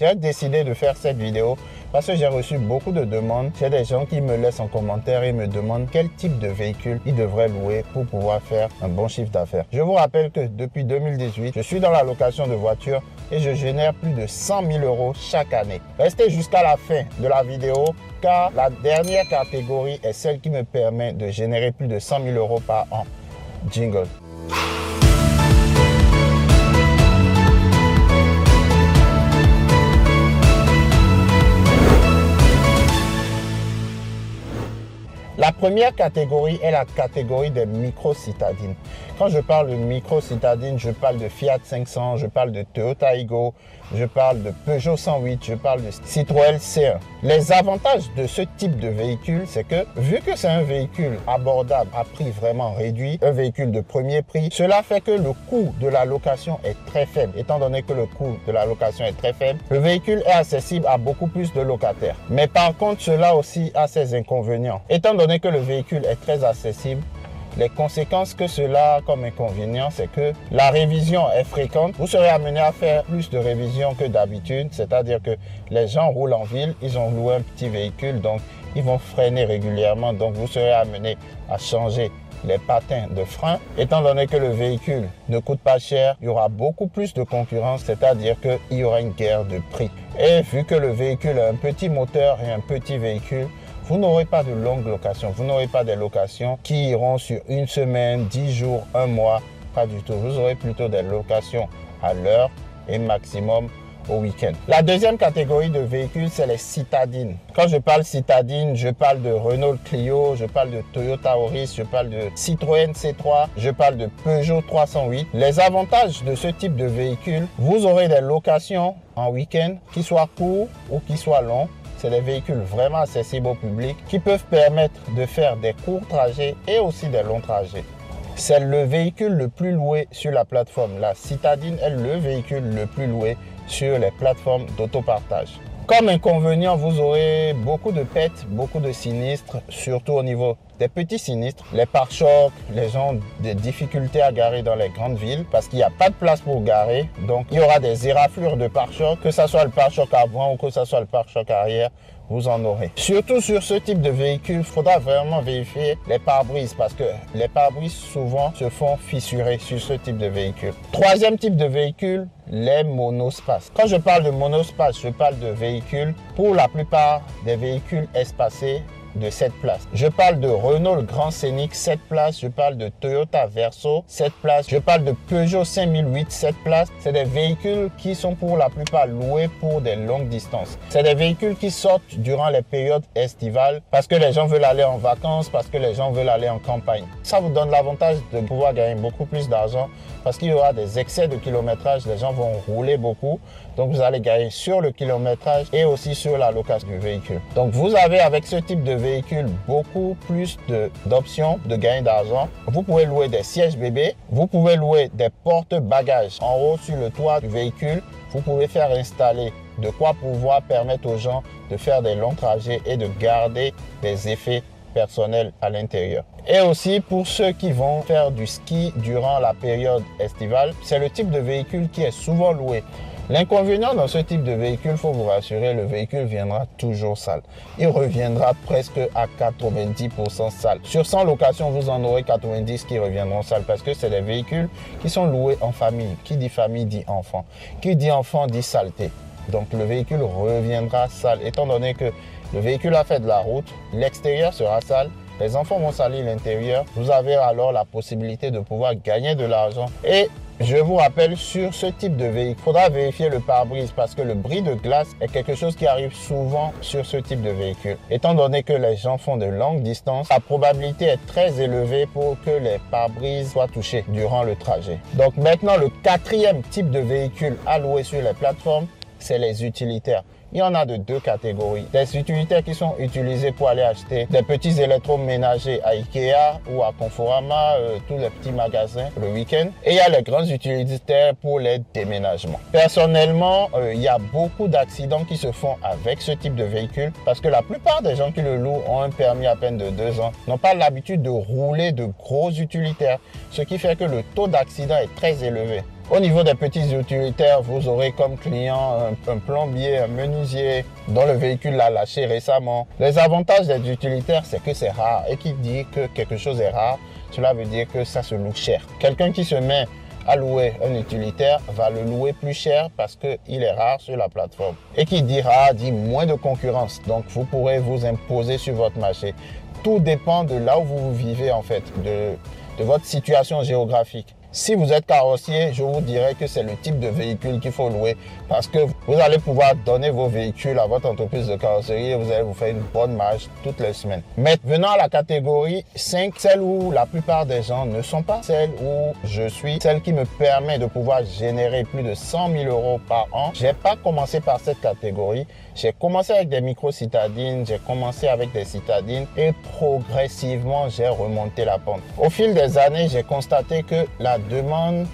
J'ai décidé de faire cette vidéo parce que j'ai reçu beaucoup de demandes. J'ai des gens qui me laissent en commentaire et me demandent quel type de véhicule ils devraient louer pour pouvoir faire un bon chiffre d'affaires. Je vous rappelle que depuis 2018, je suis dans la location de voitures et je génère plus de 100 000 euros chaque année. Restez jusqu'à la fin de la vidéo car la dernière catégorie est celle qui me permet de générer plus de 100 000 euros par an. Jingle. Première catégorie est la catégorie des micro-citadines. Quand je parle de micro-citadines, je parle de Fiat 500, je parle de Toyota Igo, je parle de Peugeot 108, je parle de Citroën C1. Les avantages de ce type de véhicule, c'est que vu que c'est un véhicule abordable à prix vraiment réduit, un véhicule de premier prix, cela fait que le coût de la location est très faible. Étant donné que le coût de la location est très faible, le véhicule est accessible à beaucoup plus de locataires. Mais par contre, cela aussi a ses inconvénients. Étant donné que le véhicule est très accessible, les conséquences que cela a comme inconvénient, c'est que la révision est fréquente. Vous serez amené à faire plus de révisions que d'habitude, c'est-à-dire que les gens roulent en ville, ils ont loué un petit véhicule, donc ils vont freiner régulièrement, donc vous serez amené à changer les patins de frein. Étant donné que le véhicule ne coûte pas cher, il y aura beaucoup plus de concurrence, c'est-à-dire qu'il y aura une guerre de prix. Et vu que le véhicule a un petit moteur et un petit véhicule, vous n'aurez pas de longue location. Vous n'aurez pas des locations qui iront sur une semaine, dix jours, un mois. Pas du tout. Vous aurez plutôt des locations à l'heure et maximum au week-end. La deuxième catégorie de véhicules, c'est les citadines. Quand je parle citadine, je parle de Renault Clio, je parle de Toyota Auris, je parle de Citroën C3, je parle de Peugeot 308. Les avantages de ce type de véhicule, vous aurez des locations en week-end qui soient courts ou qui soient longs c'est des véhicules vraiment accessibles au public qui peuvent permettre de faire des courts trajets et aussi des longs trajets. C'est le véhicule le plus loué sur la plateforme. La Citadine est le véhicule le plus loué sur les plateformes d'autopartage. Comme inconvénient, vous aurez beaucoup de pètes, beaucoup de sinistres, surtout au niveau des petits sinistres, les pare-chocs, les gens des difficultés à garer dans les grandes villes parce qu'il n'y a pas de place pour garer. Donc il y aura des éraflures de pare-chocs, que ce soit le pare-choc avant ou que ce soit le pare-choc arrière, vous en aurez. Surtout sur ce type de véhicule, il faudra vraiment vérifier les pare-brises parce que les pare-brises souvent se font fissurer sur ce type de véhicule. Troisième type de véhicule, les monospaces. Quand je parle de monospace, je parle de véhicules pour la plupart des véhicules espacés de 7 places. Je parle de Renault Grand Scénic 7 places, je parle de Toyota Verso 7 places, je parle de Peugeot 5008 7 places. C'est des véhicules qui sont pour la plupart loués pour des longues distances. C'est des véhicules qui sortent durant les périodes estivales parce que les gens veulent aller en vacances, parce que les gens veulent aller en campagne. Ça vous donne l'avantage de pouvoir gagner beaucoup plus d'argent parce qu'il y aura des excès de kilométrage, les gens vont rouler beaucoup. Donc vous allez gagner sur le kilométrage et aussi sur la location du véhicule. Donc vous avez avec ce type de beaucoup plus d'options de, de d'argent. Vous pouvez louer des sièges bébés, vous pouvez louer des porte-bagages en haut sur le toit du véhicule. Vous pouvez faire installer de quoi pouvoir permettre aux gens de faire des longs trajets et de garder des effets personnels à l'intérieur. Et aussi pour ceux qui vont faire du ski durant la période estivale, c'est le type de véhicule qui est souvent loué. L'inconvénient dans ce type de véhicule, faut vous rassurer, le véhicule viendra toujours sale. Il reviendra presque à 90% sale. Sur 100 locations, vous en aurez 90 qui reviendront sales parce que c'est des véhicules qui sont loués en famille. Qui dit famille dit enfant. Qui dit enfant dit saleté. Donc le véhicule reviendra sale étant donné que le véhicule a fait de la route, l'extérieur sera sale, les enfants vont salir l'intérieur. Vous avez alors la possibilité de pouvoir gagner de l'argent et je vous rappelle, sur ce type de véhicule, il faudra vérifier le pare-brise parce que le bris de glace est quelque chose qui arrive souvent sur ce type de véhicule. Étant donné que les gens font de longues distances, la probabilité est très élevée pour que les pare-brises soient touchés durant le trajet. Donc maintenant, le quatrième type de véhicule alloué sur les plateformes, c'est les utilitaires. Il y en a de deux catégories. Des utilitaires qui sont utilisés pour aller acheter des petits électroménagers à Ikea ou à Conforama, euh, tous les petits magasins le week-end. Et il y a les grands utilitaires pour les déménagements. Personnellement, euh, il y a beaucoup d'accidents qui se font avec ce type de véhicule parce que la plupart des gens qui le louent ont un permis à peine de deux ans, n'ont pas l'habitude de rouler de gros utilitaires, ce qui fait que le taux d'accident est très élevé. Au niveau des petits utilitaires, vous aurez comme client un, plombier, un menuisier dont le véhicule l'a lâché récemment. Les avantages des utilitaires, c'est que c'est rare. Et qui dit que quelque chose est rare, cela veut dire que ça se loue cher. Quelqu'un qui se met à louer un utilitaire va le louer plus cher parce qu'il est rare sur la plateforme. Et qui dit rare dit moins de concurrence. Donc vous pourrez vous imposer sur votre marché. Tout dépend de là où vous vivez en fait, de, de votre situation géographique. Si vous êtes carrossier, je vous dirais que c'est le type de véhicule qu'il faut louer parce que vous allez pouvoir donner vos véhicules à votre entreprise de carrosserie et vous allez vous faire une bonne marge toutes les semaines. Mais venant à la catégorie 5, celle où la plupart des gens ne sont pas, celle où je suis, celle qui me permet de pouvoir générer plus de 100 000 euros par an. J'ai pas commencé par cette catégorie. J'ai commencé avec des micro-citadines, j'ai commencé avec des citadines et progressivement j'ai remonté la pente. Au fil des années, j'ai constaté que la demande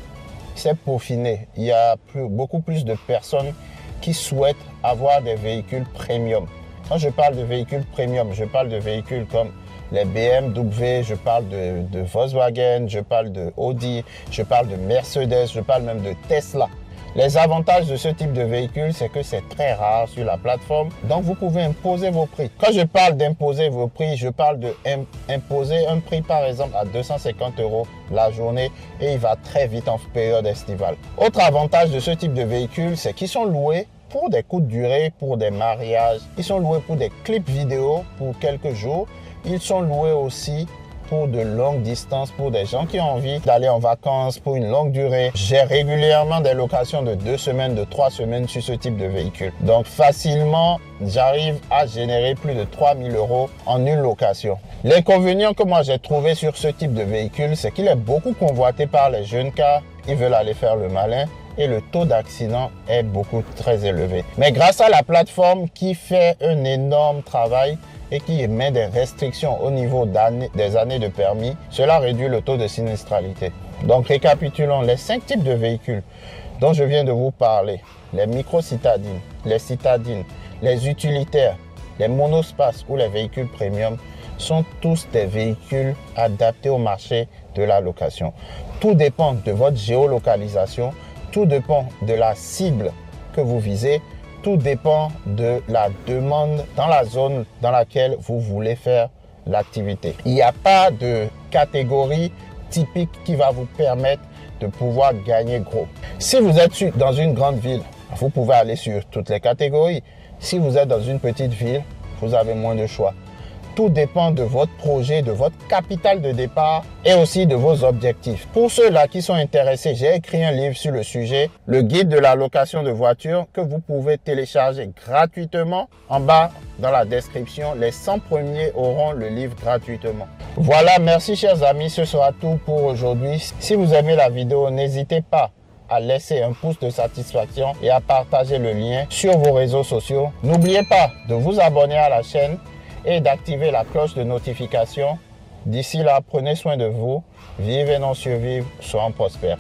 s'est peaufinée. Il y a beaucoup plus de personnes qui souhaitent avoir des véhicules premium. Quand je parle de véhicules premium, je parle de véhicules comme les BMW, je parle de, Volkswagen, je parle de Audi, je parle de Mercedes, je parle même de Tesla. Les avantages de ce type de véhicule, c'est que c'est très rare sur la plateforme. Donc, vous pouvez imposer vos prix. Quand je parle d'imposer vos prix, je parle d'imposer un prix, par exemple, à 250 euros la journée et il va très vite en période estivale. Autre avantage de ce type de véhicule, c'est qu'ils sont loués pour des coûts de durée, pour des mariages. Ils sont loués pour des clips vidéo pour quelques jours. Ils sont loués aussi pour de longues distances, pour des gens qui ont envie d'aller en vacances pour une longue durée. J'ai régulièrement des locations de deux semaines, de trois semaines sur ce type de véhicule. Donc facilement, j'arrive à générer plus de 3000 euros en une location. L'inconvénient que moi j'ai trouvé sur ce type de véhicule, c'est qu'il est beaucoup convoité par les jeunes car ils veulent aller faire le malin et le taux d'accident est beaucoup très élevé. Mais grâce à la plateforme qui fait un énorme travail, et qui émet des restrictions au niveau des années de permis, cela réduit le taux de sinistralité. Donc récapitulons les cinq types de véhicules dont je viens de vous parler. Les micro-citadines, les citadines, les utilitaires, les monospaces ou les véhicules premium sont tous des véhicules adaptés au marché de la location. Tout dépend de votre géolocalisation, tout dépend de la cible que vous visez tout dépend de la demande dans la zone dans laquelle vous voulez faire l'activité. Il n'y a pas de catégorie typique qui va vous permettre de pouvoir gagner gros. Si vous êtes dans une grande ville, vous pouvez aller sur toutes les catégories. Si vous êtes dans une petite ville, vous avez moins de choix. Tout dépend de votre projet, de votre capital de départ et aussi de vos objectifs. Pour ceux-là qui sont intéressés, j'ai écrit un livre sur le sujet, le guide de la location de voitures que vous pouvez télécharger gratuitement. En bas, dans la description, les 100 premiers auront le livre gratuitement. Voilà, merci chers amis, ce sera tout pour aujourd'hui. Si vous aimez la vidéo, n'hésitez pas à laisser un pouce de satisfaction et à partager le lien sur vos réseaux sociaux. N'oubliez pas de vous abonner à la chaîne et d'activer la cloche de notification. D'ici là, prenez soin de vous, vivez non survivre, soyons prospères.